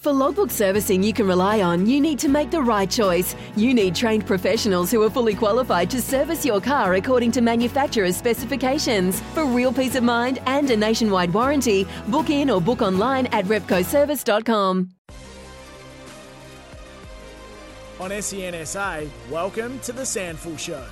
For logbook servicing you can rely on, you need to make the right choice. You need trained professionals who are fully qualified to service your car according to manufacturer's specifications. For real peace of mind and a nationwide warranty, book in or book online at repcoservice.com. On SENSA, welcome to the SANFL Show.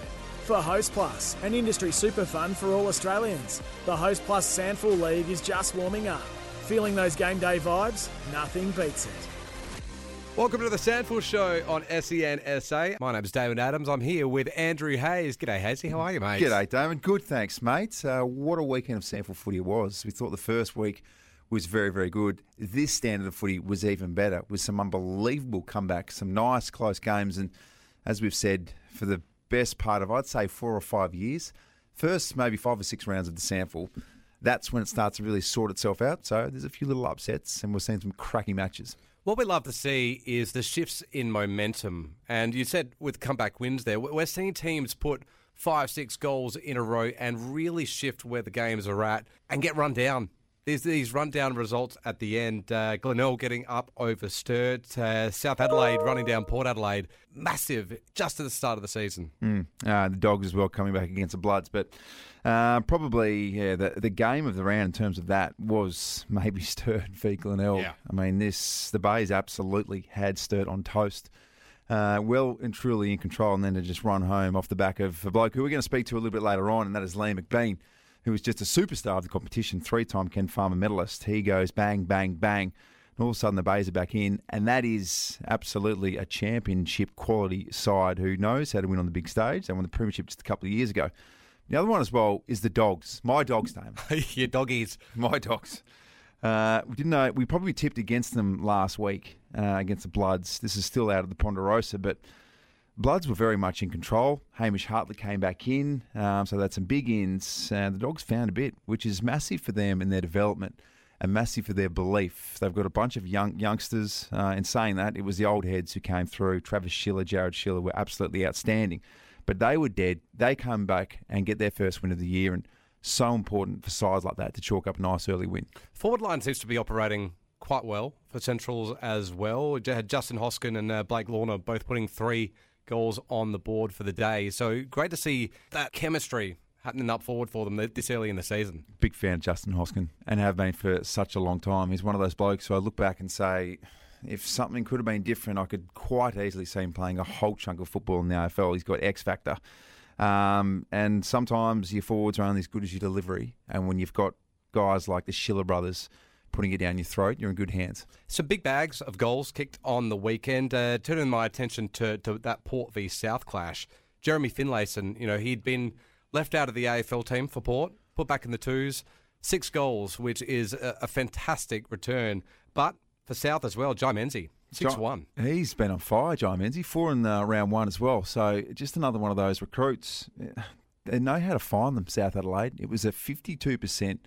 For Host Plus, an industry super fund for all Australians, the Host Plus SANFL League is just warming up. Feeling those game day vibes? Nothing beats it. Welcome to the SANFL Show on SENSA. My name's Damon Adams. I'm here with Andrew Hayes. G'day, Hazy. How are you, mate? G'day, Damon. Good, thanks, mate. Uh, what a weekend of SANFL footy it was. We thought the first week was very, very good. This standard of footy was even better, with some unbelievable comebacks, some nice close games, and as we've said, for the best part of, I'd say, four or five years, first maybe five or six rounds of the SANFL, that's when it starts to really sort itself out. So there's a few little upsets, and we're seeing some cracking matches. What we love to see is the shifts in momentum. And you said with comeback wins there, we're seeing teams put five, six goals in a row and really shift where the games are at and get run down. There's these rundown results at the end. Uh, Glenelg getting up over Sturt. Uh, South Adelaide running down Port Adelaide. Massive, just at the start of the season. Mm. Uh, the Dogs as well coming back against the Bloods. But uh, probably, yeah, the, the game of the round in terms of that was maybe Sturt v Glenelg. Yeah. I mean, this the Bays absolutely had Sturt on toast. Uh, well and truly in control, and then to just run home off the back of a bloke who we're going to speak to a little bit later on, and that is Liam McBean who was just a superstar of the competition, three time Ken Farmer medalist. He goes bang, bang, bang. And all of a sudden, the Bays are back in. And that is absolutely a championship quality side who knows how to win on the big stage. They won the Premiership just a couple of years ago. The other one as well is the Dogs. My Dogs, name. Your doggies. My Dogs. Uh, we didn't know. We probably tipped against them last week uh, against the Bloods. This is still out of the Ponderosa, but Bloods were very much in control. Hamish Hartley came back in, um, so that's some big ins. And the Dogs found a bit, which is massive for them in their development and massive for their belief. They've got a bunch of young youngsters. Uh, in saying that, it was the old heads who came through. Travis Schiller, Jared Schiller were absolutely outstanding, but they were dead. They come back and get their first win of the year, and so important for sides like that to chalk up a nice early win. Forward line seems to be operating quite well for Centrals as well. Had Justin Hoskin and uh, Blake Lorna both putting three goals on the board for the day. So great to see that chemistry happening up forward for them this early in the season. Big fan of Justin Hoskin and have been for such a long time. He's one of those blokes who I look back and say, if something could have been different, I could quite easily see him playing a whole chunk of football in the AFL. He's got X factor. Um, and sometimes your forwards are only as good as your delivery. And when you've got guys like the Schiller brothers putting it down your throat, you're in good hands. Some big bags of goals kicked on the weekend. Uh, turning my attention to, to that Port v South clash. Jeremy Finlayson, you know, he'd been left out of the AFL team for Port, put back in the twos, six goals, which is a, a fantastic return. But for South as well, Jai Menzie, 6 1. He's been on fire, Jai Menzie, four in uh, round one as well. So just another one of those recruits. They know how to find them, South Adelaide. It was a 52%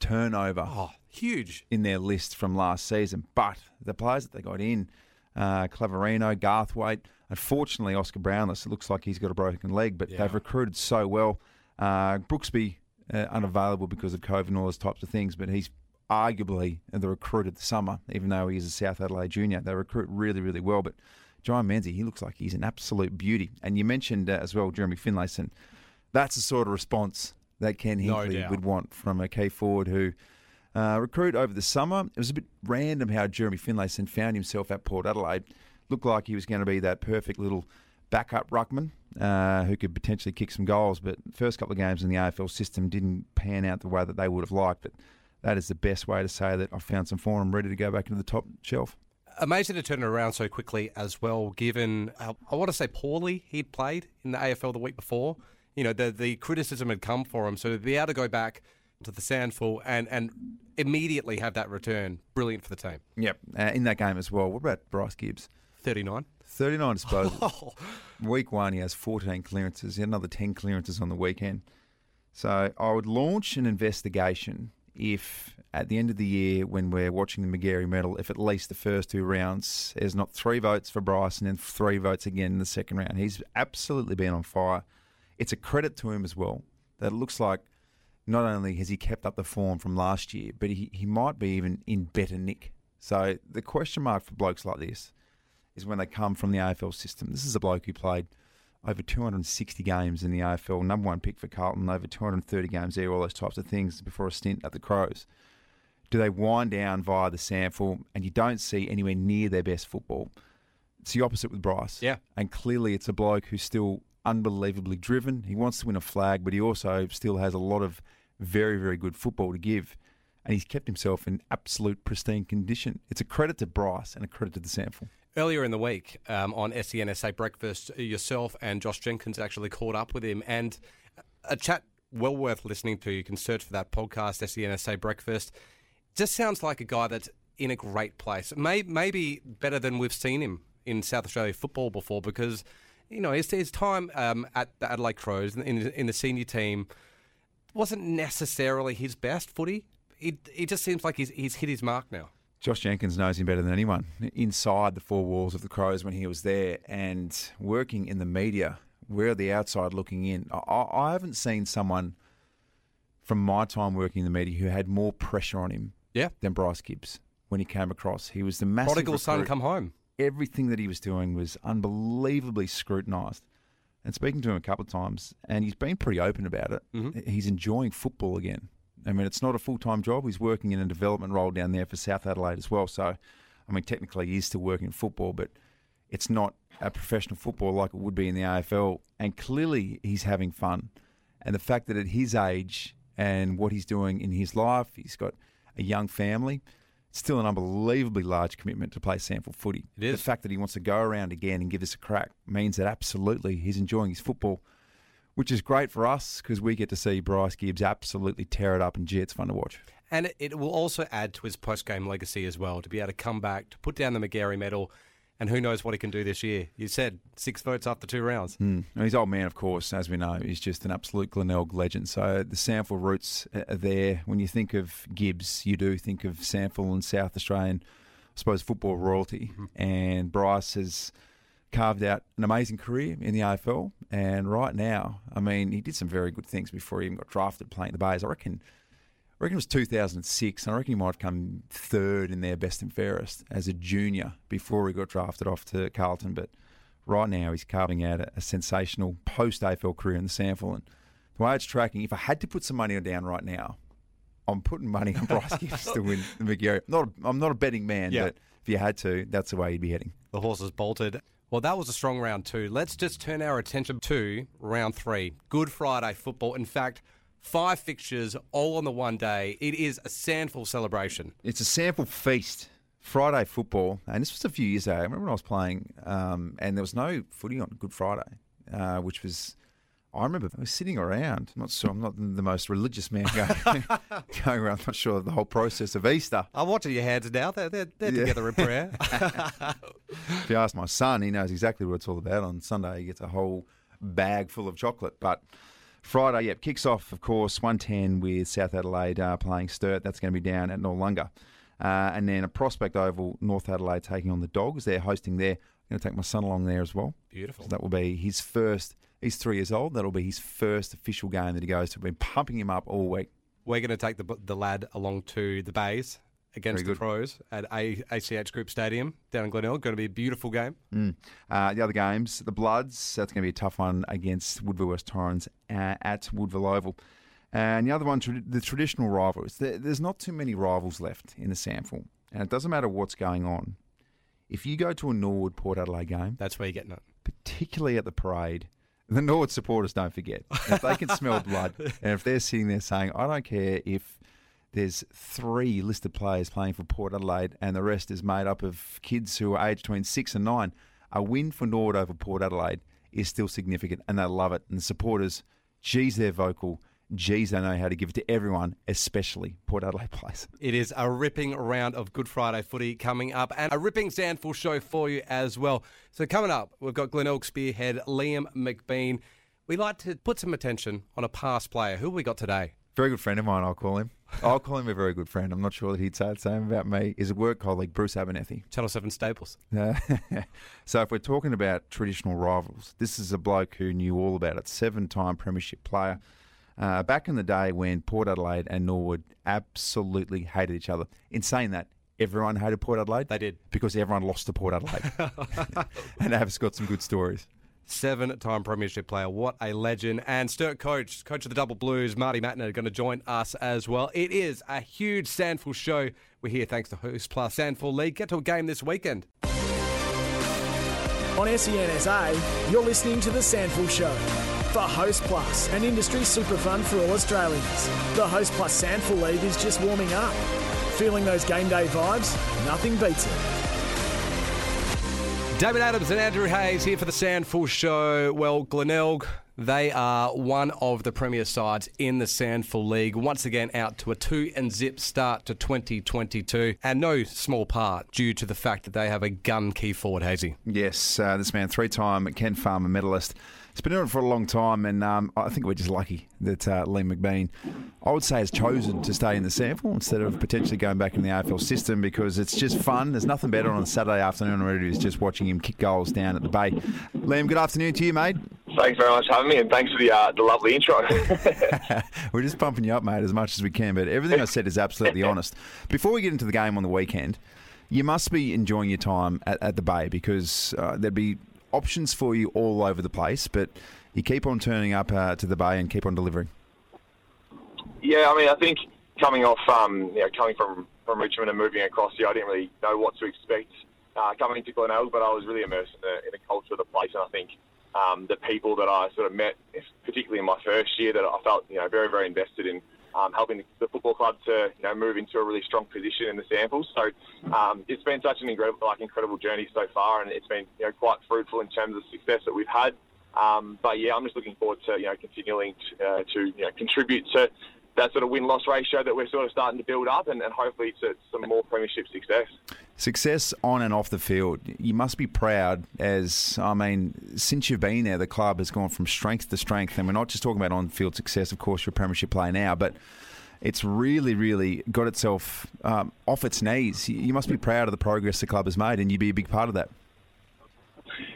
turnover. Oh, huge. In their list from last season. But the players that they got in, uh, Claverino, Garthwaite, unfortunately, Oscar Brownless, it looks like he's got a broken leg, but Yeah. they've recruited so well. Uh, Brooksby, uh, unavailable because of COVID and all those types of things, but he's arguably the recruit of the summer, even though he's a South Adelaide junior. They recruit really, really well. But John Menzie, he looks like he's an absolute beauty. And you mentioned uh, as well Jeremy Finlayson. That's the sort of response that Ken No Hinkley doubt. would want from a key forward who uh, recruit over the summer. It was a bit random how Jeremy Finlayson found himself at Port Adelaide. Looked like he was going to be that perfect little backup ruckman uh, who could potentially kick some goals. But first couple of games in the AFL system didn't pan out the way that they would have liked. But that is the best way to say that I found some form ready to go back into the top shelf. Amazing to turn it around so quickly as well, given how, I want to say poorly he'd played in the AFL the week before. You know, the the criticism had come for him, so to be able to go back to the Sandful and and immediately have that return. Brilliant for the team. Yep. Uh, in that game as well. What about Bryce Gibbs? 39. 39 disposals. Week one, he has 14 clearances. He had another 10 clearances on the weekend. So I would launch an investigation if at the end of the year, when we're watching the Magarey medal, if at least the first two rounds there's not three votes for Bryce and then three votes again in the second round. He's absolutely been on fire. It's a credit to him as well that it looks like not only has he kept up the form from last year, but he, he might be even in better nick. So the question mark for blokes like this is when they come from the AFL system. This is a bloke who played over 260 games in the AFL, number one pick for Carlton, over 230 games there, all those types of things before a stint at the Crows. Do they wind down via the SANFL and you don't see anywhere near their best football? It's the opposite with Bryce. Yeah. And clearly it's a bloke who's still unbelievably driven. He wants to win a flag, but he also still has a lot of very, very good football to give. And he's kept himself in absolute pristine condition. It's a credit to Bryce and a credit to the SANFL. Earlier in the week um, on SENSA Breakfast, yourself and Josh Jenkins actually caught up with him, and a chat well worth listening to. You can search for that podcast, SENSA Breakfast. Just sounds like a guy that's in a great place. May, maybe better than we've seen him in South Australia football before, because you know his, his time um, at the Adelaide Crows in, in the senior team wasn't necessarily his best footy. It, it just seems like he's, he's hit his mark now. Josh Jenkins knows him better than anyone inside the four walls of the Crows when he was there and working in the media. We're the outside looking in. I, I haven't seen someone from my time working in the media who had more pressure on him Yeah. than Bryce Gibbs when he came across. He was the massive Prodigal son come home. Everything that he was doing was unbelievably scrutinised. And speaking to him a couple of times, and he's been pretty open about it. Mm-hmm. He's enjoying football again. I mean, it's not a full time job. He's working in a development role down there for South Adelaide as well. So, I mean, technically he is still working in football, but it's not a professional football like it would be in the AFL. And clearly he's having fun. And the fact that at his age and what he's doing in his life, he's got a young family. Still an unbelievably large commitment to play SANFL footy. It is. The fact that he wants to go around again and give us a crack means that absolutely he's enjoying his football, which is great for us because we get to see Bryce Gibbs absolutely tear it up, and gee, it's fun to watch. And it- it will also add to his post game legacy as well to be able to come back, to put down the Magarey medal, and who knows what he can do this year. You said six votes after two rounds. Mm. And his old man, of course, as we know, is just an absolute Glenelg legend. So the SANFL roots are there. When you think of Gibbs, you do think of SANFL and South Australian, I suppose, football royalty. And Bryce has carved out an amazing career in the AFL. And right now, I mean, he did some very good things before he even got drafted playing the Bays. I reckon. I reckon it was 2006, and I reckon he might have come third in their best and fairest as a junior before he got drafted off to Carlton. But right now, he's carving out a, a sensational post AFL career in the SANFL. And the way it's tracking, if I had to put some money on down right now, I'm putting money on Bryce Gibbs to win the Magarey. Not a, I'm not a betting man, Yeah. but if you had to, that's the way you'd be heading. The horses bolted. Well, that was a strong round two. Let's just turn our attention to round three. Good Friday football. In fact, five fixtures all on the one day. It is a SANFL celebration. It's a SANFL feast. Friday football, and this was a few years ago. I remember when I was playing, um, and there was no footy on Good Friday, uh, which was. I remember I was sitting around. I'm not sure. I'm not the most religious man going, going around. I'm not sure of the whole process of Easter. I'm watching your hands now. They're, they're, they're Yeah. together in prayer. If you ask my son, he knows exactly what it's all about. On Sunday, he gets a whole bag full of chocolate. But Friday, yep, kicks off, of course, 110 with South Adelaide uh, playing Sturt. That's going to be down at Noarlunga. Uh, and then a Prospect Oval, North Adelaide taking on the Dogs. They're hosting there. I'm going to take my son along there as well. Beautiful. So that will be his first. He's three years old. That'll be his first official game that he goes to. We've been pumping him up all week. We're going to take the, the lad along to the Bays against the. Crows at A- ACH Group Stadium down in Glenelg. Going to be a beautiful game. Mm. Uh, the other games, the Bloods, that's going to be a tough one against Woodville West Torrens uh, at Woodville Oval. And the other one, trad- the traditional rivals. There, there's not too many rivals left in the SANFL. And it doesn't matter what's going on. If you go to a Norwood Port Adelaide game, That's where you're getting it. particularly at the parade, the Norwood supporters don't forget. If they can smell blood, and if they're sitting there saying, I don't care if there's three listed players playing for Port Adelaide and the rest is made up of kids who are aged between six and nine, a win for Norwood over Port Adelaide is still significant and they love it. And the supporters, geez, they're vocal geez, they know how to give it to everyone, especially Port Adelaide players. It is a ripping round of Good Friday footy coming up and a ripping SANFL show for you as well. So, coming up, we've got Glenelg spearhead Liam McBean. We like to put some attention on a past player. Who have we got today? Very good friend of mine, I'll call him. I'll call him a very good friend. I'm not sure that he'd say the same about me. Is a work colleague, Bruce Abernethy. Channel 7 Staples. Uh, so if we're talking about traditional rivals, this is a bloke who knew all about it. Seven-time premiership player. Uh, back in the day when Port Adelaide and Norwood absolutely hated each other. In saying that, everyone hated Port Adelaide. They did. Because everyone lost to Port Adelaide. and Av's got some good stories. Seven time Premiership player. What a legend. And Sturt coach, coach of the Double Blues, Marty Mattner, going to join us as well. It is a huge SANFL show. We're here thanks to Host Plus SANFL League. Get to a game this weekend. On SENSA, you're listening to The SANFL Show. For Host Plus, an industry super fund for all Australians. The Host Plus SANFL League is just warming up. Feeling those game day vibes? Nothing beats it. Damon Adams and Andrew Hayes here for the SANFL Show. Well, Glenelg, they are one of the premier sides in the SANFL League. Once again, out to a two and zip start to 2022, and no small part due to the fact that they have a gun key forward, Hazy. Yes, uh, this man, three-time Ken Farmer medalist. It's been doing it for a long time, and um, I think we're just lucky that uh, Liam McBean, I would say, has chosen to stay in the SANFL instead of potentially going back in the AFL system because it's just fun. There's nothing better on a Saturday afternoon already is just watching him kick goals down at the Bay. Liam, good afternoon to you, mate. Thanks very much for having me, and thanks for the uh, the lovely intro. We're just pumping you up, mate, as much as we can. But everything I said is absolutely honest. Before we get into the game on the weekend, you must be enjoying your time at, at the Bay because uh, there'd be options for you all over the place, but you keep on turning up uh, to the Bay and keep on delivering. Yeah, I mean, I think coming off, um, you know, coming from, from Richmond and moving across here, I didn't really know what to expect uh, coming into Glenelg, but I was really immersed in the, in the culture of the place, and I think um, the people that I sort of met, particularly in my first year, that I felt you know very very invested in um, helping the football club to you know move into a really strong position in the SANFL. So um, it's been such an incredible like incredible journey so far, and it's been you know quite fruitful in terms of the success that we've had. Um, but yeah, I'm just looking forward to you know continuing to, uh, to you know contribute to that sort of win loss ratio that we're sort of starting to build up, and, and hopefully to some more premiership success. Success on and off the field. You must be proud, as I mean, since you've been there, the club has gone from strength to strength, and we're not just talking about on field success. Of course, you're a premiership player now, but it's really, really got itself um, off its knees. You must be proud of the progress the club has made, and you'd be a big part of that.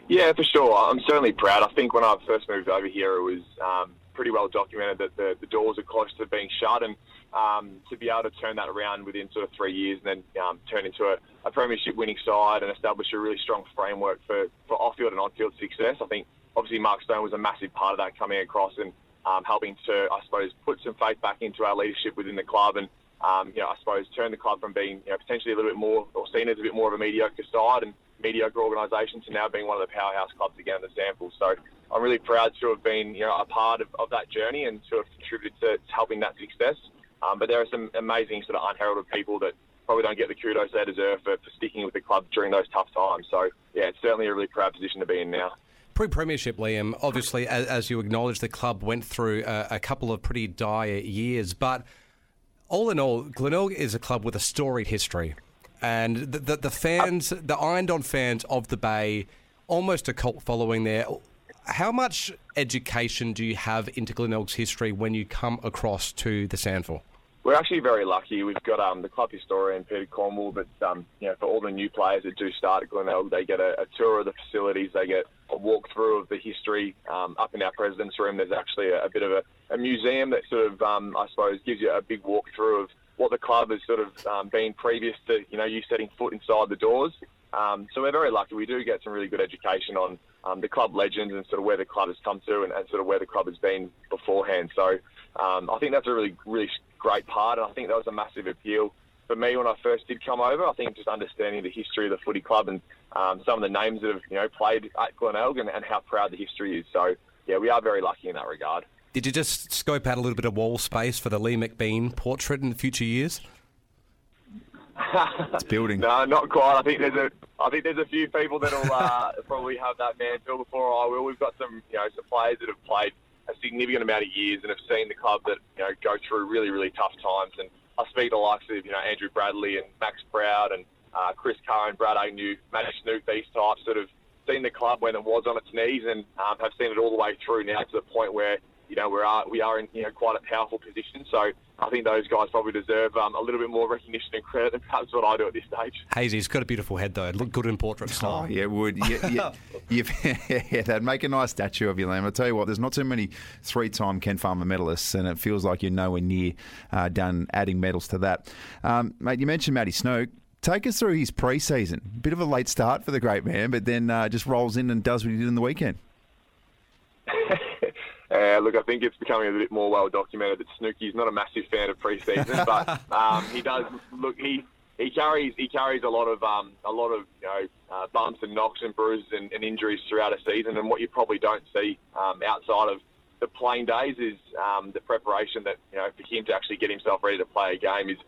Yeah, for sure. I'm certainly proud. I think when I first moved over here, it was um, pretty well documented that the, the doors are close to being shut, and um, to be able to turn that around within sort of three years and then um, turn into a, a premiership winning side and establish a really strong framework for, for off-field and on-field success. I think obviously Mark Stone was a massive part of that coming across and um, helping to, I suppose, put some faith back into our leadership within the club and, um, you know, I suppose turn the club from being, you know, potentially a little bit more or seen as a bit more of a mediocre side and mediocre organisation to now being one of the powerhouse clubs again in the SANFL. So I'm really proud to have been, you know, a part of, of that journey and to have contributed to, helping that success. Um, but there are some amazing sort of unheralded people that probably don't get the kudos they deserve for, for sticking with the club during those tough times. So yeah, it's certainly a really proud position to be in now. Pre-premiership, Liam. Obviously, as, as you acknowledge, the club went through a, a couple of pretty dire years, but all in all, Glenelg is a club with a storied history, and the, the, the fans, the Iron fans of the Bay, almost a cult following there. How much education do you have into Glenelg's history when you come across to the SANFL? We're actually very lucky. We've got um, the club historian Peter Cornwall, but um, you know, for all the new players that do start at Glenelg, they get a, a tour of the facilities. They get a walkthrough of the history. Um, up in our president's room, there's actually a, a bit of a, a, museum that sort of, um, I suppose, gives you a big walkthrough of what the club has sort of um, been previous to you know you setting foot inside the doors. Um, so we're very lucky. We do get some really good education on um, the club legends and sort of where the club has come to and, and sort of where the club has been beforehand. So um, I think that's a really, really great part, and I think that was a massive appeal for me when I first did come over. I think just understanding the history of the footy club and um, some of the names that have you know played at Glenelg and, and how proud the history is. So yeah, we are very lucky in that regard. Did you just scope out a little bit of wall space for the Lee McBean portrait in the future years? it's building. no, not quite. I think there's a I think there's a few people that'll uh, probably have that mantle before I will. We've got some you know some players that have played a significant amount of years and have seen the club that you know go through really really tough times. And I speak to the likes of you know Andrew Bradley and Max Proud and uh, Chris Curran, Brad Agnew, Matty Snook, these types that have seen the club when it was on its knees and um, have seen it all the way through now to the point where you know we are we are in you know quite a powerful position. So I think those guys probably deserve um, a little bit more recognition and credit than perhaps what I do at this stage. Hazy's got a beautiful head though. It looked good in portrait style. Oh yeah, it would. Yeah, yeah, yeah, they'd make a nice statue of you, Liam. I tell you what, there's not too many three-time Ken Farmer medalists, and it feels like you're nowhere near uh, done adding medals to that. Um, mate, you mentioned Matty Snook. Take us through his pre-season. Bit of a late start for the great man, but then uh, just rolls in and does what he did in the weekend. Uh, look, I think it's becoming a bit more well documented that Snooky's not a massive fan of preseason, but um, he does look he he carries he carries a lot of um, a lot of you know uh, bumps and knocks and bruises and, and, injuries throughout a season, and what you probably don't see um, outside of the playing days is um, the preparation that you know for him to actually get himself ready to play a game is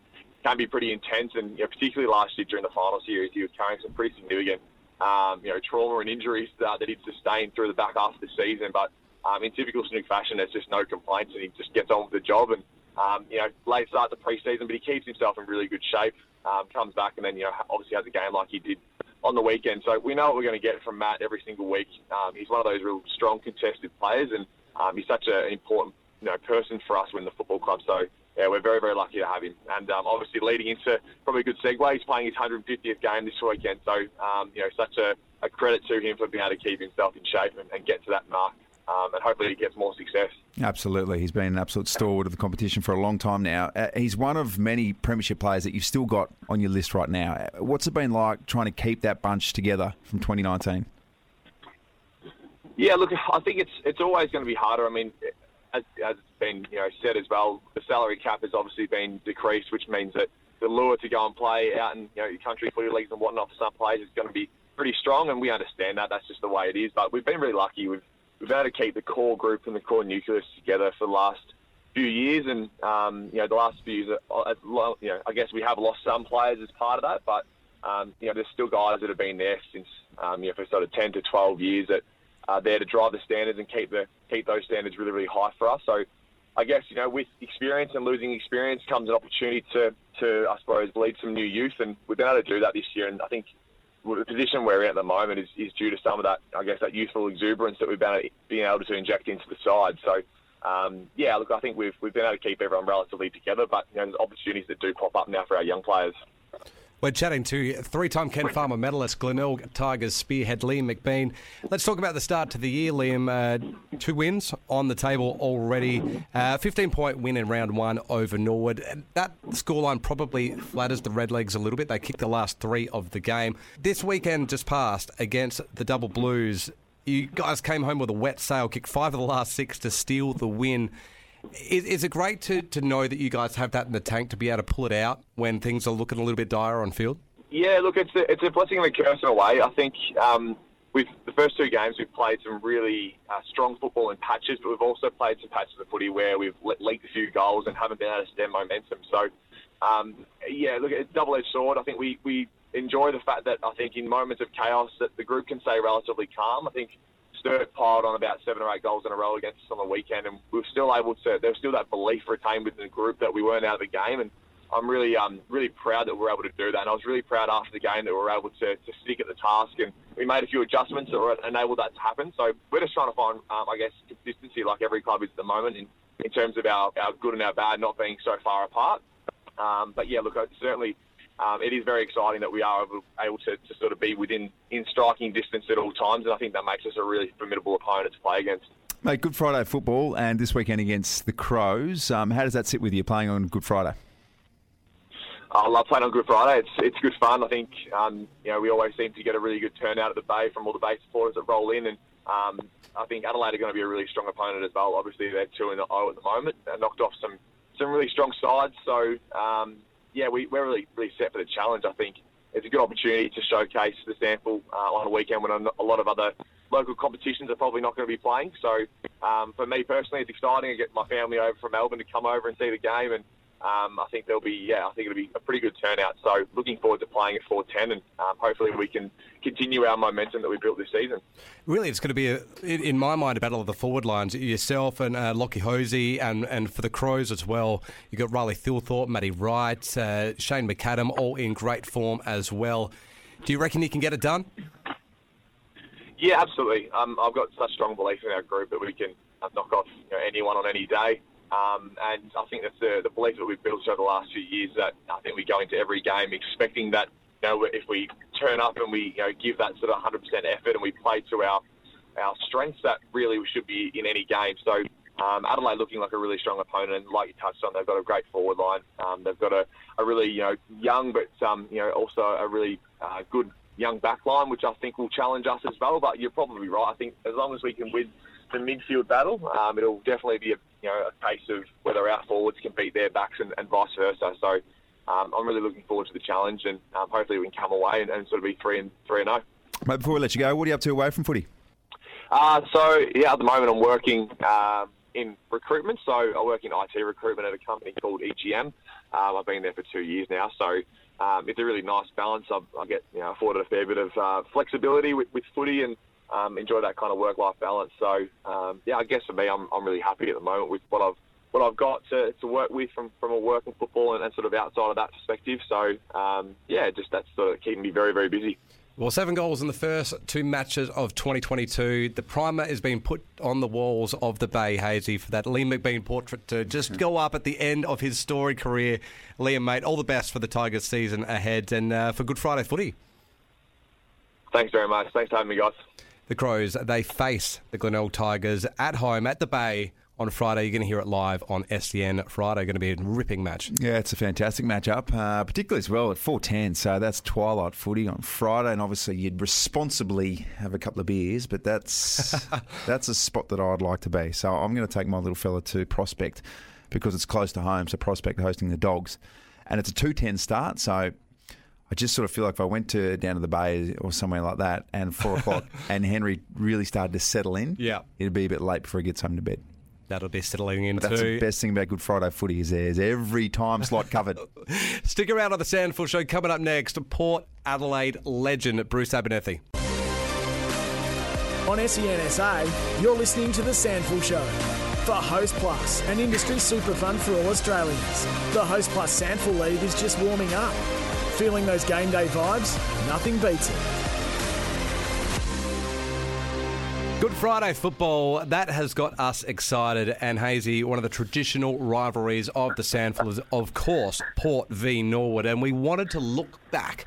can be pretty intense, and you know, particularly last year during the final series, he was carrying some pretty significant um, you know trauma and injuries that, that he'd sustained through the back half of the season, but um, in typical Snook fashion, there's just no complaints, and he just gets on with the job. And um, you know, late start the preseason, but he keeps himself in really good shape. Um, comes back, and then you know, obviously has a game like he did on the weekend. So we know what we're going to get from Matt every single week. Um, he's one of those real strong contested players, and um, he's such an important you know person for us in the football club. So yeah, we're very, very lucky to have him. And um, obviously, leading into probably a good segue, he's playing his 150th game this weekend. So, um, you know, such a, a, credit to him for being able to keep himself in shape and, and get to that mark um, and hopefully he gets more success. Absolutely. He's been an absolute stalwart of the competition for a long time now. Uh, he's one of many Premiership players that you've still got on your list right now. Uh, what's it been like trying to keep that bunch together from 2019? Yeah, look, I think it's it's always going to be harder. I mean, as, as it's been you know said as well, the salary cap has obviously been decreased, which means that the lure to go and play out in you know your country footy leagues and whatnot for some players is going to be pretty strong, and we understand that. That's just the way it is. But we've been really lucky. We've we've had to keep the core group and the core nucleus together for the last few years, and um, you know the last few years, uh, you know, I guess we have lost some players as part of that, but um, you know there's still guys that have been there since um, you know for sort of 10 to 12 years that are there to drive the standards and keep the keep those standards really really high for us. So. I guess you know, with experience and losing experience comes an opportunity to, to I suppose, lead some new youth, and we've been able to do that this year. And I think the position we're in at the moment is, is due to some of that, I guess, that youthful exuberance that we've been, been able to inject into the side. So, um, yeah, look, I think we've, we've been able to keep everyone relatively together, but you know, there's opportunities that do pop up now for our young players. We're chatting to three-time Ken Farmer medalist Glenelg Tigers spearhead Liam McBean. Let's talk about the start to the year, Liam. Uh, two wins on the table already. 15-point uh, win in round one over Norwood. That scoreline probably flatters the Redlegs a little bit. They kicked the last three of the game. This weekend just passed against the Double Blues. You guys came home with a wet sail, kicked five of the last six to steal the win. Is, is, it great to, to know that you guys have that in the tank to be able to pull it out when things are looking a little bit dire on field? Yeah, look, it's a, it's a blessing and a curse in a way. I think um, with the first two games, we've played some really uh, strong football in patches, but we've also played some patches of footy where we've leaked a few goals and haven't been able to stem momentum. So, um, yeah, look, it's double-edged sword. I think we, we enjoy the fact that I think in moments of chaos that the group can stay relatively calm. I think Sturt piled on about seven or eight goals in a row against us on the weekend, and we were still able to. There was still that belief retained within the group that we weren't out of the game, and I'm really, um, really proud that we were able to do that. And I was really proud after the game that we were able to, to stick at the task, and we made a few adjustments that enabled that to happen. So we're just trying to find, um, I guess, consistency like every club is at the moment in, in terms of our, our good and our bad not being so far apart. Um, but yeah, look, certainly um, it is very exciting that we are able, able to, to, sort of be within in striking distance at all times, and I think that makes us a really formidable opponent to play against. Mate, Good Friday football, and this weekend against the Crows. Um, how does that sit with you playing on Good Friday? I love playing on Good Friday. It's it's good fun. I think um, you know we always seem to get a really good turnout at the Bay from all the Bay supporters that roll in, and um, I think Adelaide are going to be a really strong opponent as well. Obviously, they're two in the O at the moment. They knocked off some some really strong sides, so um, yeah, we, we're really really set for the challenge. I think it's a good opportunity to showcase the SANFL uh, on a weekend when a lot of other local competitions are probably not going to be playing. So um, for me personally, it's exciting to get my family over from Melbourne to come over and see the game, and um, I think there'll be yeah, I think it'll be a pretty good turnout. So looking forward to playing at 410, and um, hopefully we can continue our momentum that we built this season. Really, it's going to be, a, in my mind, a battle of the forward lines. Yourself and uh, Lockie Hosie, and, and for the Crows as well. You've got Riley Thilthorpe, Matty Wright, uh, Shane McAdam, all in great form as well. Do you reckon you can get it done? Yeah, absolutely. Um, I've got such strong belief in our group that we can uh, knock off you know, anyone on any day. Um, and I think that's the, the belief that we've built over the last few years that I think we go into every game expecting that, you know, if we turn up and we, you know, give that sort of 100% effort and we play to our, our strengths, that really we should be in any game. So um, Adelaide looking like a really strong opponent, and like you touched on, they've got a great forward line. Um, they've got a, a really you know young, but um, you know also a really uh, good young back line, which I think will challenge us as well. But you're probably right. I think as long as we can win the midfield battle, um, it'll definitely be a you know a case of whether our forwards can beat their backs and, and vice versa. So um, I'm really looking forward to the challenge, and um, hopefully we can come away and, and, sort of be three and three and zero. Oh. Mate, before we let you go, what are you up to away from footy? Uh, so yeah, at the moment I'm working um, in recruitment. So I work in IT recruitment at a company called EGM. Um, I've been there for two years now, so um, it's a really nice balance. I, I get you know, afforded a fair bit of uh, flexibility with, with footy and um, enjoy that kind of work-life balance. So um, yeah, I guess for me, I'm, I'm really happy at the moment with what I've what I've got to, to work with from, from a work and football and, and sort of outside of that perspective. So um, yeah, just that's sort of keeping me very very busy. Well, seven goals in the first two matches of 2022. The primer is being put on the walls of the Bay, Hazy, for that Liam McBean portrait to just go up at the end of his storied career. Liam, mate, all the best for the Tigers season ahead and uh, for Good Friday footy. Thanks very much. Thanks for having me, guys. The Crows, they face the Glenelg Tigers at home at the Bay on Friday. You're going to hear it live on SEN Friday. Going to be a ripping match. Yeah, it's a fantastic matchup, uh, particularly as well at 4:10. So that's twilight footy on Friday, and obviously you'd responsibly have a couple of beers, but that's that's a spot that I'd like to be. So I'm going to take my little fella to Prospect because it's close to home. So Prospect hosting the Dogs, and it's a 2:10 start. So I just sort of feel like if I went to down to the bay or somewhere like that, and four o'clock, and Henry really started to settle in, Yeah. it'd be a bit late before he gets home to bed. That'll be settling in But that's too. the best thing about Good Friday footy is there's every time slot covered. Stick around on the SANFL Show. Coming up next, Port Adelaide legend Bruce Abernethy. On SENSA, you're listening to The SANFL Show. For Host Plus, an industry super fund for all Australians. The Host Plus SANFL League is just warming up. Feeling those game day vibes? Nothing beats it. Good Friday football, that has got us excited. And Hazy, one of the traditional rivalries of the SANFL is, of course, Port v Norwood. And we wanted to look back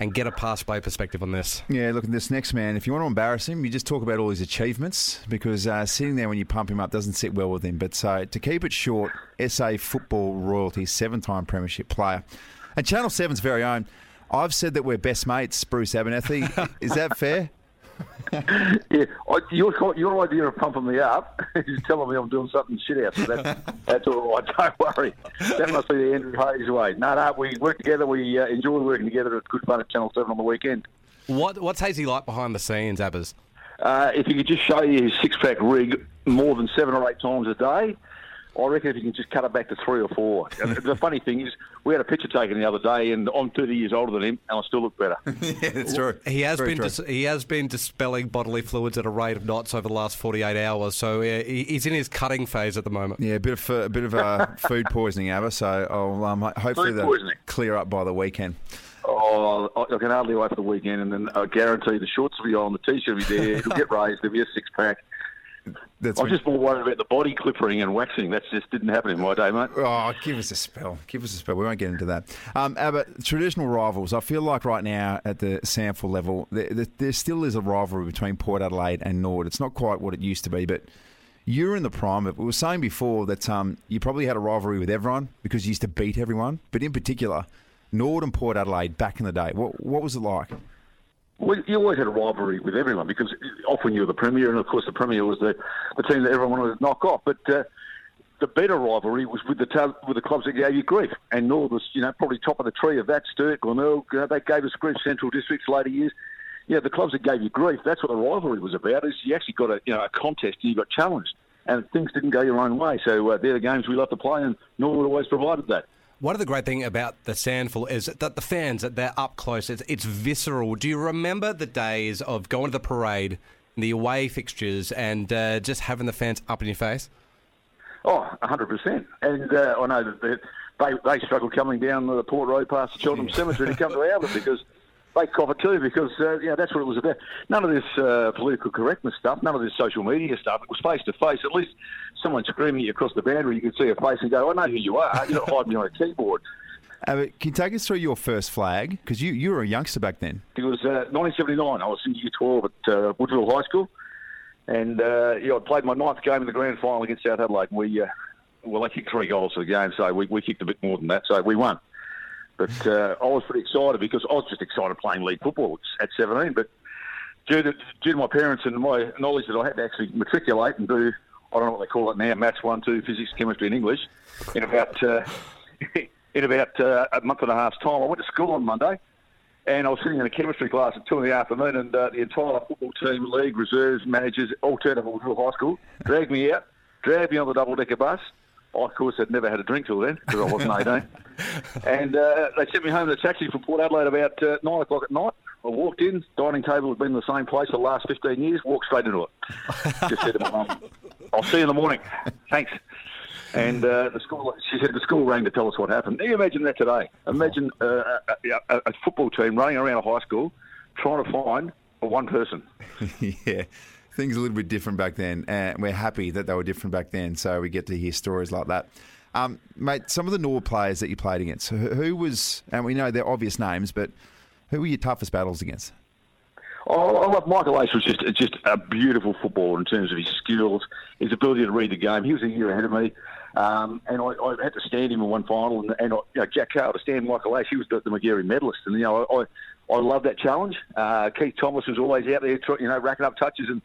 and get a pass play perspective on this. Yeah, look at this next man. If you want to embarrass him, you just talk about all his achievements because uh, sitting there when you pump him up doesn't sit well with him. But so to keep it short, SA football royalty, seven-time premiership player, and Channel 7's very own. I've said that we're best mates, Bruce Abernethy. Is that fair? Yeah, I, your your idea of pumping me up is telling me I'm doing something shit out. So that's that's all right. Don't worry. That must be the Andrew Hayes way. No, no, we work together. We uh, enjoy working together. It's good fun at Channel Seven on the weekend. What What's Hazy like behind the scenes, Abbas? Uh, if he could just show you his six pack rig more than seven or eight times a day, I reckon if you can just cut it back to three or four. The funny thing is, we had a picture taken the other day, and I'm 30 years older than him, and I still look better. yeah, that's true. He has Very been dis- he has been dispelling bodily fluids at a rate of knots over the last 48 hours. So uh, he's in his cutting phase at the moment. Yeah, a bit of a bit of uh, food poisoning, Abba. So I'll, um, hopefully Food they'll clear up by the weekend. Oh, I I can hardly wait for the weekend, and then I guarantee the shorts will be on, the t-shirt will be there, it'll get raised, there'll be a six pack. That's I was when- just more worried about the body clippering and waxing. That just didn't happen in my day, mate. Oh, give us a spell. Give us a spell. We won't get into that. Um, Abbott, traditional rivals. I feel like right now at the SANFL level, there, there, there still is a rivalry between Port Adelaide and Nord. It's not quite what it used to be, but you're in the prime of. We were saying before that um, you probably had a rivalry with everyone because you used to beat everyone, but in particular, Nord and Port Adelaide back in the day. What, what was it like? Well, you always had a rivalry with everyone because often you were the premier, and of course the premier was the, the team that everyone wanted to knock off. But uh, the better rivalry was with the with the clubs that gave you grief, and North was you know probably top of the tree of that. Sturt, Glenelg, you know, they gave us grief. Central Districts later years. Yeah, the clubs that gave you grief. That's what the rivalry was about. Is you actually got a you know a contest and you got challenged. and things didn't go your own way. So uh, they're the games we love to play, and Norwood always provided that. One of the great thing about the SANFL is that the fans, that they're up close. It's, it's visceral. Do you remember the days of going to the parade, the away fixtures, and uh, just having the fans up in your face? Oh, 100%. And uh, I know that they, they struggled coming down the Port Road past the Cheltenham Cemetery to come to Albert because they it too because uh, yeah, that's what it was about. None of this uh, political correctness stuff, none of this social media stuff. It was face to face. At least someone screaming at you across the boundary, you could see a face and go, "I know who you are." You're not hiding behind a keyboard. Uh, can you take us through your first flag? Because you, you were a youngster back then. It was uh, 1979. I was in year 12 at uh, Woodville High School. And uh, yeah, I played my ninth game in the grand final against South Adelaide. We, uh, well, they kicked three goals for the game, so we, we kicked a bit more than that, so we won. But uh, I was pretty excited because I was just excited playing league football at 17. But due to, due to my parents and my knowledge that I had to actually matriculate and do, I don't know what they call it now, maths one, two, physics, chemistry, and English, in about uh, in about uh, a month and a half's time, I went to school on Monday. And I was sitting in a chemistry class at two in the afternoon, and uh, the entire football team, league, reserves, managers, all turned up at High School, dragged me out, dragged me on the double decker bus, I, of course, had never had a drink till then because I wasn't 18. And uh, they sent me home in a taxi from Port Adelaide about uh, 9 o'clock at night. I walked in, dining table had been in the same place for the last 15 years, walked straight into it. Just said to my mum, I'll see you in the morning. Thanks. And uh, the school, she said the school rang to tell us what happened. Can you imagine that today? Imagine uh, a, a, a football team running around a high school trying to find one person. yeah things a little bit different back then, and we're happy that they were different back then. So we get to hear stories like that. Um, mate, some of the Nord players that you played against, who, was, and we know they're obvious names, but who were your toughest battles against? Oh, love Michael Aish was just just a beautiful footballer in terms of his skills, his ability to read the game. He was a year ahead of me, um, and I, I, had to stand him in one final. And, and I, you know, Jack Carl to stand Michael Aish, he was the, the Magarey medalist, and you know I I, I love that challenge. Uh, Keith Thomas was always out there, you know, racking up touches and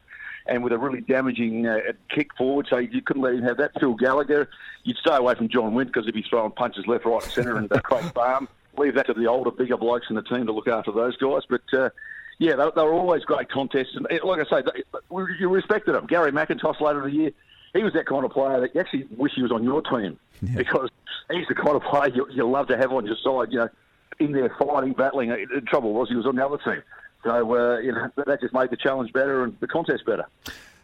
and with a really damaging uh, kick forward, so you couldn't let him have that. Phil Gallagher, you'd stay away from John Wint because he'd be throwing punches left, right, and centre, and uh, Craig Barham. Leave that to the older, bigger blokes in the team to look after those guys. But uh, yeah, they, they, were always great contests, and eh, like I say, they, you respected them. Gary McIntosh later in the year, he was that kind of player that you actually wish he was on your team yeah. because he's the kind of player you, you love to have on your side. You know, in there fighting, battling. The trouble was he was on the other team. So uh, you know that just made the challenge better and the contest better.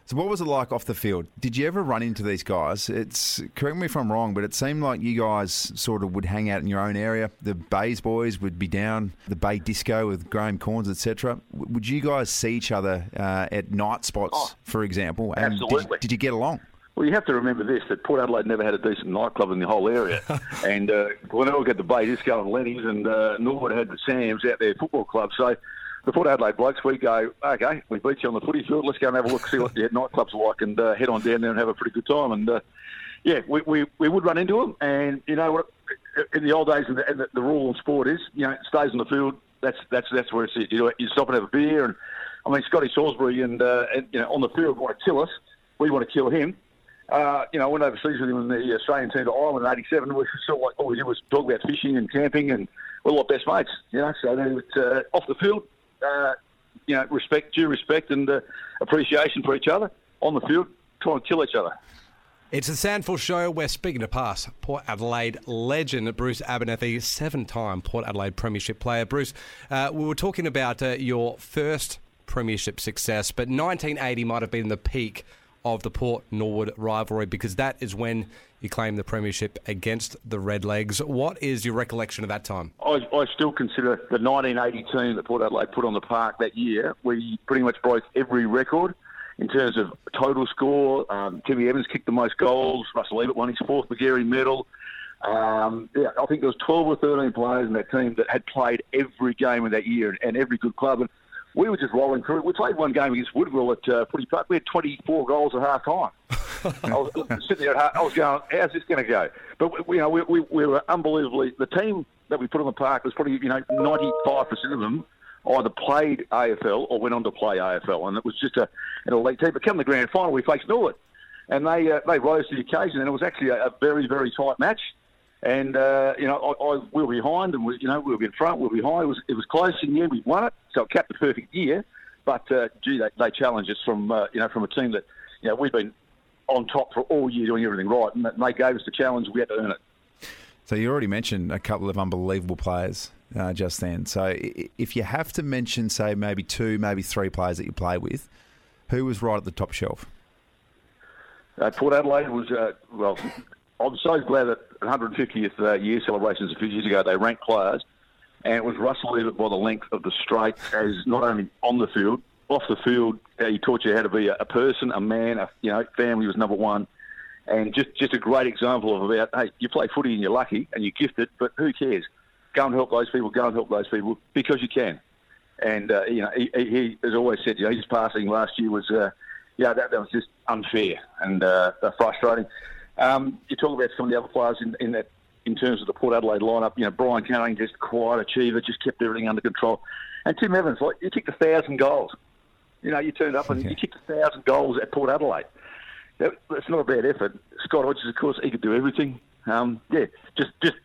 So what was it like off the field? Did you ever run into these guys? It's correct me if I'm wrong, but it seemed like you guys sort of would hang out in your own area. The Bays boys would be down the Bay Disco with Graham Cornes, etc. Would you guys see each other uh, at night spots, oh, for example? And absolutely. Did, did, you get along? Well, you have to remember this: that Port Adelaide never had a decent nightclub in the whole area, and uh, Glenelg had the Bay Disco and Lenny's, and uh, Norwood had the Sam's out there football club. So the Port Adelaide blokes, we go, okay, we beat you on the footy field. Let's go and have a look, see what the nightclubs are like, and uh, head on down there and have a pretty good time. And uh, yeah, we, we, we would run into them. And you know what? In the old days, and the, the, rule in sport is, you know, stays on the field. That's that's that's where it's you know, you stop and have a beer. And I mean, Scotty Salisbury and, uh, and you know on the field want to kill us. We want to kill him. Uh, you know, I went overseas with him in the Australian team to Ireland in '87. We sort of like all we did was talk about fishing and camping, and we're like best mates. You know, so then uh, off the field, uh, you know, respect, due respect, and uh, appreciation for each other on the field, trying to kill each other. It's the SANFL Show. We're speaking to past Port Adelaide legend Bruce Abernethy, seven-time Port Adelaide Premiership player. Bruce, uh, we were talking about uh, your first Premiership success, but 1980 might have been the peak of the Port Norwood rivalry because that is when you claimed the premiership against the Redlegs. What is your recollection of that time? I, I still consider the 1980 team that Port Adelaide put on the park that year. We pretty much broke every record in terms of total score. Um, Timmy Evans kicked the most goals. Russell Ebert won his fourth Magarey medal. Um, yeah, I think there was 12 or 13 players in that team that had played every game of that year and every good club. And we were just rolling through. We played one game against Woodville at uh, Footy Park. We had 24 goals at half time. I was sitting there, I was going, how's this going to go? But we, you know, we, we, we, were unbelievably. The team that we put on the park was probably you know 95 percent of them either played AFL or went on to play AFL, and it was just a, an elite team. But come the grand final, we faced Norwood, and they uh, they rose to the occasion, and it was actually a, a very very tight match. And uh, you know, I, I, we were behind, and we, you know, we were in front, we were behind. It was it was close in the end. We won it, so it capped the perfect year. But uh, gee, they, they challenged us from uh, you know from a team that you know we've been on top for all year doing everything right, and they gave us the challenge. We had to earn it. So you already mentioned a couple of unbelievable players uh, just then. So if you have to mention, say, maybe two, maybe three players that you play with, who was right at the top shelf? Uh, Port Adelaide was, uh, well, I'm so glad that 150th uh, year celebrations a few years ago, they ranked players, and it was Russell Ebert by the length of the straight, as not only on the field, off the field, uh, he taught you how to be a, a person, a man, a, you know, family was number one. And just, just a great example of about, hey, you play footy and you're lucky and you're gifted, but who cares? Go and help those people, go and help those people because you can. And, uh, you know, he, he, has always said, you know, his passing last year was, uh, yeah, that, that was just unfair and uh, frustrating. Um, you talk about some of the other players in, in that in terms of the Port Adelaide lineup. You know, Brian Canning, just quiet achiever, just kept everything under control. And Tim Evans, like you kicked a thousand goals. You know, you turned up and okay. you kicked a thousand goals at Port Adelaide. That, that's not a bad effort. Scott Hodges, of course, he could do everything. Um, yeah, just just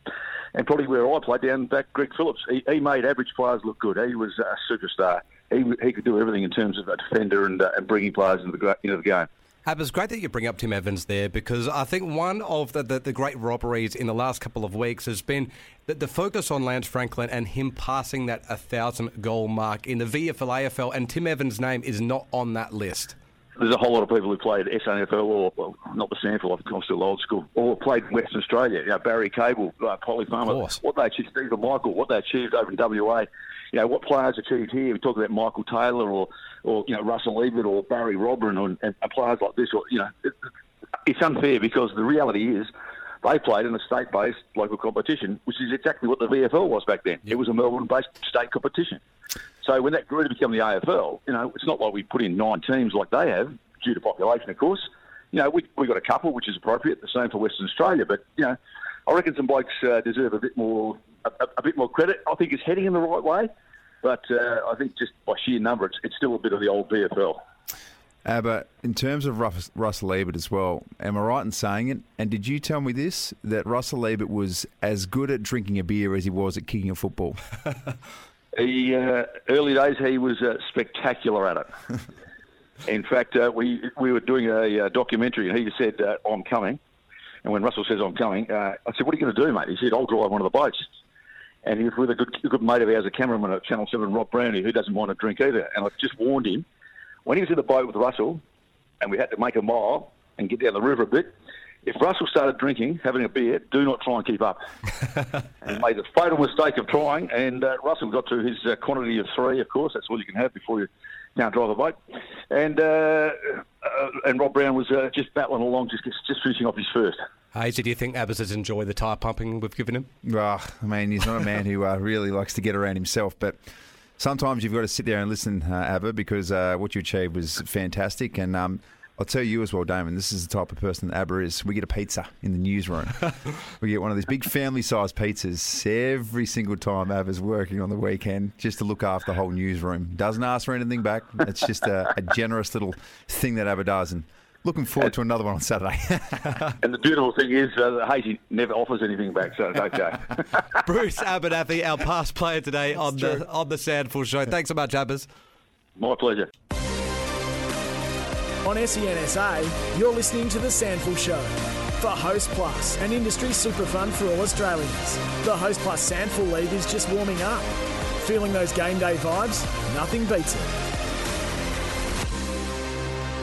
and probably where I played down back, Greg Phillips. He, he made average players look good. He was a superstar. He, he could do everything in terms of a defender and, uh, and bringing players into the into the game. It's great that you bring up Tim Evans there because I think one of the, the, the, great robberies in the last couple of weeks has been the, the focus on Lance Franklin and him passing that 1,000 goal mark in the VFL AFL, and Tim Evans' name is not on that list. There's a whole lot of people who played SANFL or, well, not the SANFL, I'm still old school, or played Western Australia. You know, Barry Cable, uh, Polly Farmer, what they achieved, Stephen Michael, what they achieved over in WA you know, what players achieved here. We talk about Michael Taylor or, or you know, Russell Ebert or Barry Robran or, and, and players like this. Or, you know, it, it's unfair because the reality is they played in a state-based local competition, which is exactly what the VFL was back then. It was a Melbourne-based state competition. So when that grew to become the AFL, you know, it's not like we put in nine teams like they have, due to population, of course. You know, we we got a couple, which is appropriate. The same for Western Australia, but you know, I reckon some blokes uh, deserve a bit more a, a, bit more credit. I think it's heading in the right way, but uh, I think just by sheer number, it's, it's still a bit of the old VFL. Uh, but in terms of Russ, Russell Ebert as well, am I right in saying it? And did you tell me this that Russell Ebert was as good at drinking a beer as he was at kicking a football? he uh, early days he was uh, spectacular at it. in fact, uh, we we were doing a, uh, documentary, and he said, uh, "I'm coming." And when Russell says, "I'm coming," I said, "What are you going to do, mate?" He said, "I'll drive one of the boats." And he was with a good, good mate of ours, a cameraman at Channel 7, Rob Brownie, who doesn't want to drink either. And I just warned him when he was in the boat with Russell and we had to make a mile and get down the river a bit, if Russell started drinking, having a beer, do not try and keep up. and he made the fatal mistake of trying, and uh, Russell got to his uh, quantity of three, of course. That's all you can have before you can't drive a boat. And uh, uh and Rob Brown was uh, just battling along, just just finishing off his first. Hazy, do you think Abbas has enjoyed the tyre pumping we've given him? Oh, I mean, he's not a man who uh, really likes to get around himself, but sometimes you've got to sit there and listen, uh, Abba, because uh, what you achieved was fantastic. And um, I'll tell you as well, Damon, this is the type of person that Abba is. We get a pizza in the newsroom. we get one of these big family sized pizzas every single time Abba's working on the weekend just to look after the whole newsroom. Doesn't ask for anything back. It's just a, a generous little thing that Abba does. And Looking forward to another one on Saturday. and the beautiful thing is, uh, Hazy never offers anything back, so it's okay. Bruce Abernethy, our past player today on the on the SANFL show. Thanks so much, Abbas. My pleasure. On SENSA, you're listening to the SANFL show for Host Plus, an industry super fund for all Australians. The Host Plus SANFL League is just warming up. Feeling those game day vibes? Nothing beats it.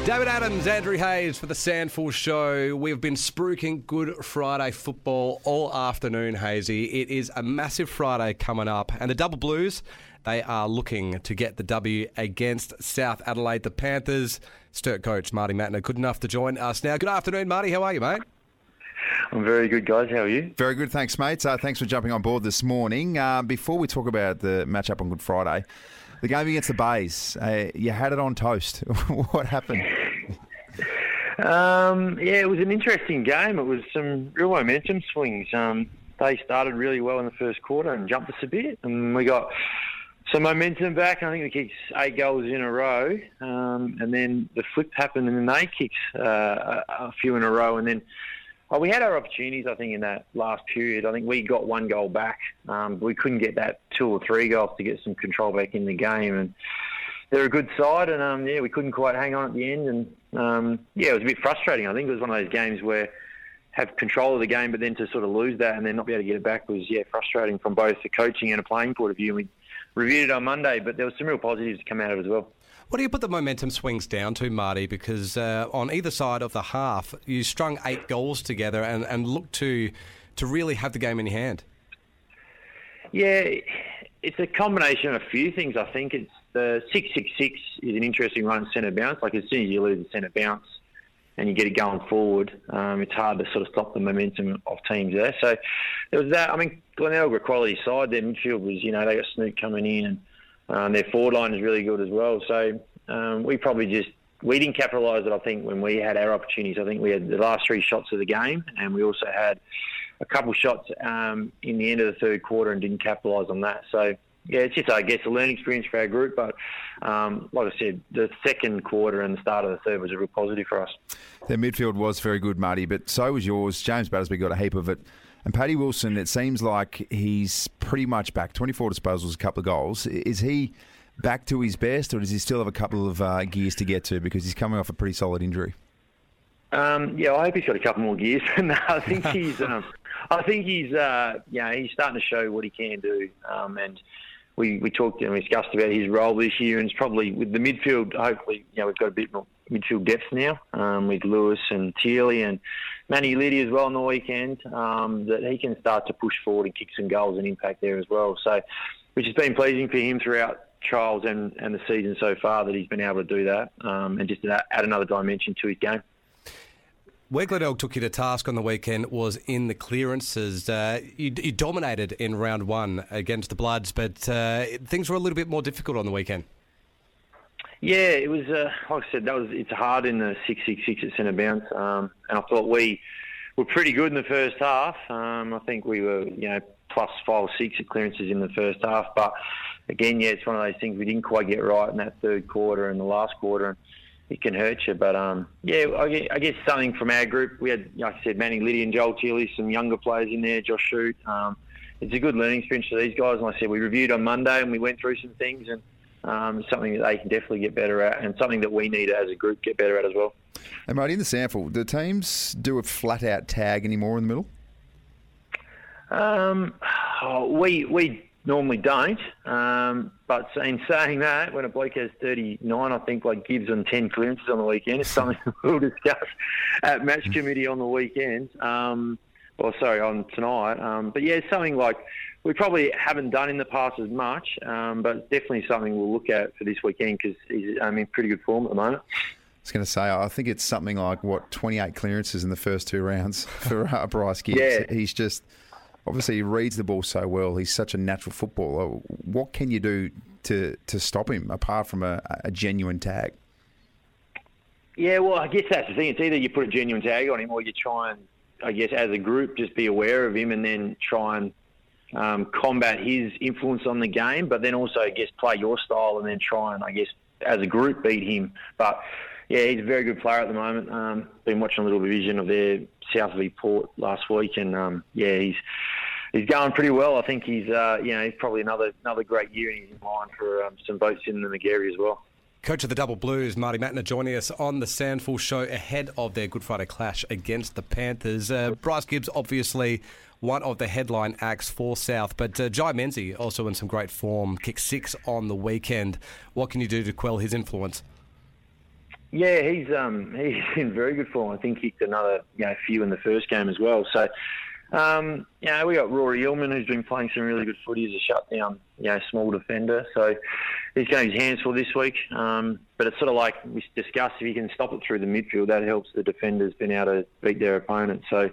Damon Adams, Andrew Hayes for the SANFL Show. We've been spruiking Good Friday football all afternoon, Hazy. It is a massive Friday coming up, and the Double Blues, they are looking to get the W against South Adelaide. The Panthers, Sturt coach Marty Mattner, good enough to join us now. Good afternoon, Marty. How are you, mate? I'm very good, guys. How are you? Very good, thanks, mates. Uh, thanks for jumping on board this morning. Uh, before we talk about the matchup on Good Friday, the game against the Bays, uh, you had it on toast. what happened? Um, yeah, it was an interesting game. It was some real momentum swings. Um, they started really well in the first quarter and jumped us a bit, and we got some momentum back. I think we kicked eight goals in a row, um, and then the flip happened, and then they kicked uh, a, few in a row, and then we had our opportunities, I think, in that last period. I think we got one goal back. Um, we couldn't get that two or three goals to get some control back in the game. And they're a good side, and um, yeah, we couldn't quite hang on at the end, and um, yeah, it was a bit frustrating. I think it was one of those games where have control of the game, but then to sort of lose that and then not be able to get it back was yeah frustrating from both the coaching and a playing point of view. We reviewed it on Monday, but there was some real positives to come out of it as well. What do you put the momentum swings down to, Marty? Because uh, on either side of the half, you strung eight goals together and, and looked to to really have the game in your hand. Yeah, it's a combination of a few things. I think it's the six six six is an interesting run at centre bounce. Like as soon as you lose the centre bounce, and you get it going forward, um, it's hard to sort of stop the momentum of teams there. So there was that. I mean, Glenelg quality side. Their midfield was, you know, they got Snook coming in, and um, their forward line is really good as well. So um, we probably just we didn't capitalise it. I think when we had our opportunities, I think we had the last three shots of the game, and we also had a couple shots um, in the end of the third quarter and didn't capitalise on that. So yeah, it's just I guess a learning experience for our group. But um, like I said, the second quarter and the start of the third was a real positive for us. Their midfield was very good, Marty, but so was yours. James Battersby got a heap of it. And Paddy Wilson, it seems like he's pretty much back. 24 disposals, a couple of goals. Is he back to his best, or does he still have a couple of uh, gears to get to because he's coming off a pretty solid injury? Um, yeah, I hope he's got a couple more gears. no, I think he's, um, I think he's, uh, yeah, he's starting to show what he can do, um, and we, we talked and we discussed about his role this year, and it's probably with the midfield. Hopefully, you know, we've got a bit more midfield depth now um, with Lewis and Teely and Manny Liddy as well on the weekend. Um, that he can start to push forward and kick some goals and impact there as well. So, which has been pleasing for him throughout trials and, and the season so far that he's been able to do that um, and just add another dimension to his game. Where Glenelg took you to task on the weekend was in the clearances. Uh, you, you, dominated in round one against the Bloods, but uh, things were a little bit more difficult on the weekend. Yeah, it was. Uh, like I said, that was. It's hard in the six six six at centre bounce, um, and I thought we were pretty good in the first half. Um, I think we were, you know, plus five or six at clearances in the first half, but again, yeah, it's one of those things we didn't quite get right in that third quarter and the last quarter. And, it can hurt you. But um, yeah, I guess something from our group. We had, like I said, Manny Liddy and Joel Teely, some younger players in there, Josh Shoot. Um, it's a good learning experience for these guys. And like I said, we reviewed on Monday and we went through some things and um, something that they can definitely get better at and something that we need as a group get better at as well. And Marty, in the SANFL, do teams do a flat out tag anymore in the middle? Um, oh, we we normally don't. Um, but in saying that, when a bloke has 39, I think like Gibbs and 10 clearances on the weekend, it's something we'll discuss at match committee on the weekend. Um, or sorry, on tonight. Um, but yeah, it's something like we probably haven't done in the past as much, um, but definitely something we'll look at for this weekend because he's um, in pretty good form at the moment. I was going to say, I think it's something like what 28 clearances in the first two rounds for uh, Bryce Gibbs. Yeah. He's just obviously he reads the ball so well. He's such a natural footballer. What can you do to to stop him apart from a, a genuine tag? Yeah, well, I guess that's the thing. It's either you put a genuine tag on him, or you try and, I guess, as a group, just be aware of him, and then try and um, combat his influence on the game. But then also, I guess, play your style, and then try and, I guess, as a group, beat him. But yeah, he's a very good player at the moment. Um, been watching a little vision of their South of Port last week, and um, yeah, he's he's going pretty well. I think he's uh, you know he's probably another another great year, and he's in line for um, some votes in the Magarey as well. Coach of the Double Blues, Marty Mattner, joining us on the SANFL show ahead of their Good Friday clash against the Panthers. Uh, Bryce Gibbs, obviously one of the headline acts for South, but uh, Jai Menzie also in some great form, kicked six on the weekend. What can you do to quell his influence? Yeah, he's um, he's in very good form. I think he kicked another you know few in the first game as well. So um, you know, we got Rory Illman who's been playing some really good footy as a shutdown, you know, small defender. So he's going his hands full this week. Um, but it's sort of like we discussed, if you can stop it through the midfield, that helps the defenders being able to beat their opponent. So,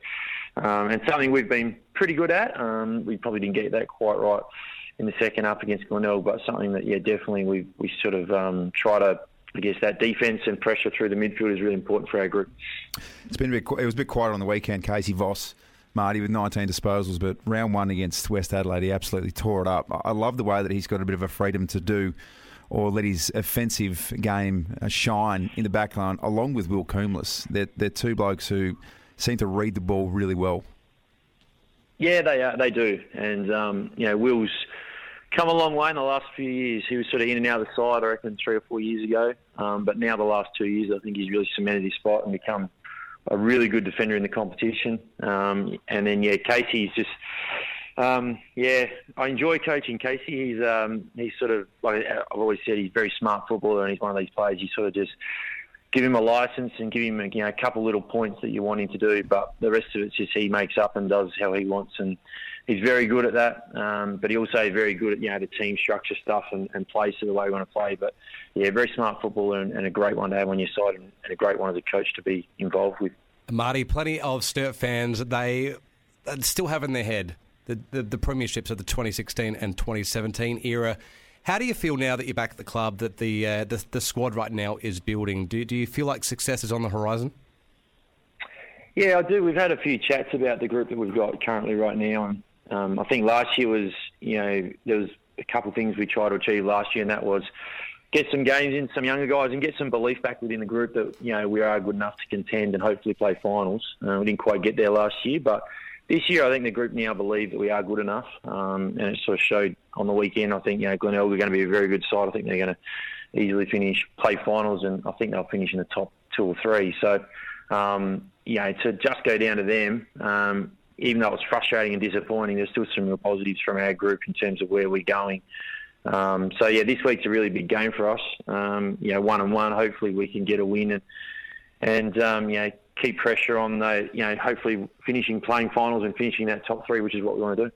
um, and something we've been pretty good at. Um, we probably didn't get that quite right in the second up against Glenelg, but something that, yeah, definitely we, we sort of um, try to I guess that defence and pressure through the midfield is really important for our group. It's been a bit, it was a bit quiet on the weekend. Casey Voss Marty with 19 disposals, but round one against West Adelaide, he absolutely tore it up. I love the way that he's got a bit of a freedom to do or let his offensive game uh, shine in the back line, along with Will Coombs. They're, they're two blokes who seem to read the ball really well. Yeah, they are, they do, and um, you know Will's come a long way in the last few years. He was sort of in and out of the side, I reckon, three or four years ago. Um, but now the last two years, I think he's really cemented his spot and become a really good defender in the competition. Um, and then yeah, Casey's just. Um, yeah, I enjoy coaching Casey. He's um, he's sort of like I've always said, he's a very smart footballer, and he's one of these players. You sort of just give him a license and give him you know a couple little points that you want him to do, but the rest of it's just he makes up and does how he wants, and he's very good at that. Um, but he also very good at you know the team structure stuff and, and plays to the way we want to play. But yeah, very smart footballer and, and a great one to have on your side, and, and a great one as a coach to be involved with. Marty, plenty of Sturt fans they still have in their head the, the, the premierships of the 2016 and 2017 era. How do you feel now that you're back at the club? That the uh, the, the, squad right now is building. Do do you feel like success is on the horizon? Yeah, I do. We've had a few chats about the group that we've got currently right now, and um, I think last year was you know there was a couple of things we tried to achieve last year, and that was get some games in some younger guys and get some belief back within the group that you know we are good enough to contend and hopefully play finals. Uh, we didn't quite get there last year, but this year, I think the group now believe that we are good enough, um, and it sort of showed on the weekend. I think you know Glenelg are going to be a very good side. I think they're going to easily finish play finals, and I think they'll finish in the top two or three. So, um, you know, to just go down to them, um, even though it was frustrating and disappointing, there's still some real positives from our group in terms of where we're going. Um, so yeah, this week's a really big game for us. Um, you know, one and one. Hopefully, we can get a win and and um, you know keep pressure on the, you know, hopefully finishing playing finals and finishing that top three, which is what we want to do.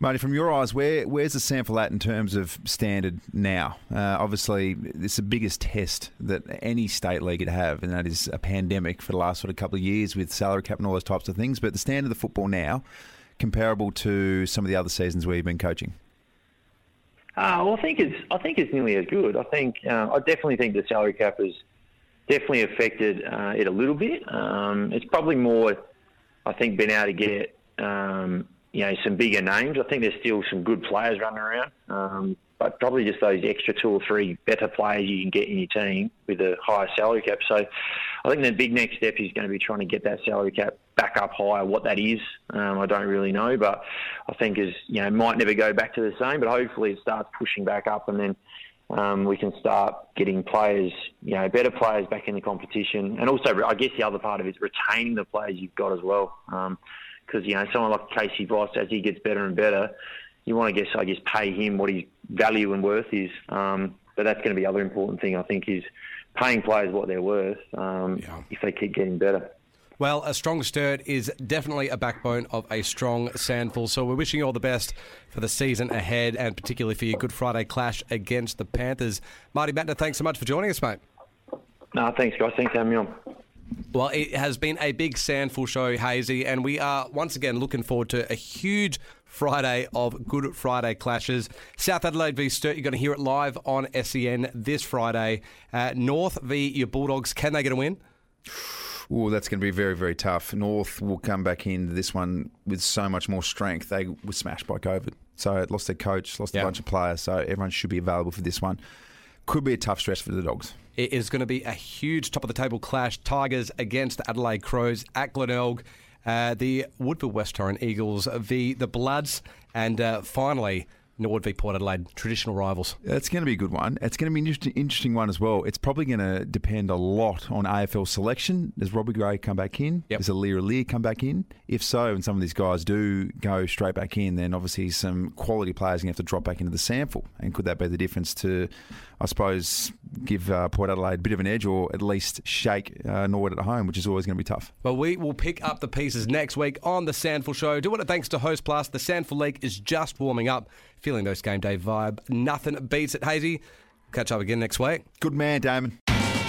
Marty, from your eyes, where where's the SANFL at in terms of standard now? Uh, obviously, it's the biggest test that any state league could have, and that is a pandemic for the last sort of couple of years with salary cap and all those types of things. But the standard of the football now, comparable to some of the other seasons where you've been coaching. Uh, well, I think it's I think it's nearly as good. I think uh, I definitely think the salary cap is definitely affected uh, it a little bit. Um, it's probably more, I think, been able to get um, you know some bigger names. I think there's still some good players running around, um, but probably just those extra two or three better players you can get in your team with a higher salary cap. So I think the big next step is going to be trying to get that salary cap back up higher. What that is, um, I don't really know, but I think is you know might never go back to the same, but hopefully it starts pushing back up and then um, we can start getting players, you know, better players back in the competition. And also, I guess the other part of it is retaining the players you've got as well. Because, you know, someone like Casey Voss, as he gets better and better, you want to guess, I guess, pay him what his value and worth is. Um, but that's going to be the other important thing, I think, is paying players what they're worth um, yeah. if they keep getting better. Well, a strong Sturt is definitely a backbone of a strong SANFL. So we're wishing you all the best for the season ahead and particularly for your Good Friday clash against the Panthers. Marty Mattner, thanks so much for joining us, mate. No, thanks, guys. Thanks for having me on. Well, it has been a big SANFL show, Hazy, and we are once again looking forward to a huge Friday of Good Friday clashes. South Adelaide v Sturt, you're going to hear it live on SEN this Friday. Uh, North v your Bulldogs, can they get a win? Oh, that's going to be very, very tough. North will come back into this one with so much more strength. They were smashed by COVID. So lost their coach, lost a bunch of players. So everyone should be available for this one. Could be a tough stretch for the Dogs. It is going to be a huge top of the table clash. Tigers against the Adelaide Crows at Glenelg. Uh, the Woodville West Torrens Eagles v the Bloods. And uh, finally, Norwood v Port Adelaide, traditional rivals. It's going to be a good one. It's going to be an interesting, interesting one as well. It's probably going to depend a lot on AFL selection. Does Robbie Gray come back in? Yep. Does Aliir Aliir come back in? If so, and some of these guys do go straight back in, then obviously some quality players are going to have to drop back into the SANFL. And could that be the difference to, I suppose, give uh, Port Adelaide a bit of an edge or at least shake uh, Norwood at home, which is always going to be tough. Well, we will pick up the pieces next week on the SANFL Show. Do what it thanks to Host Plus. The SANFL League is just warming up. Feeling those game day vibe. Nothing beats it, Hazy. Catch up again next week. Good man, Damon.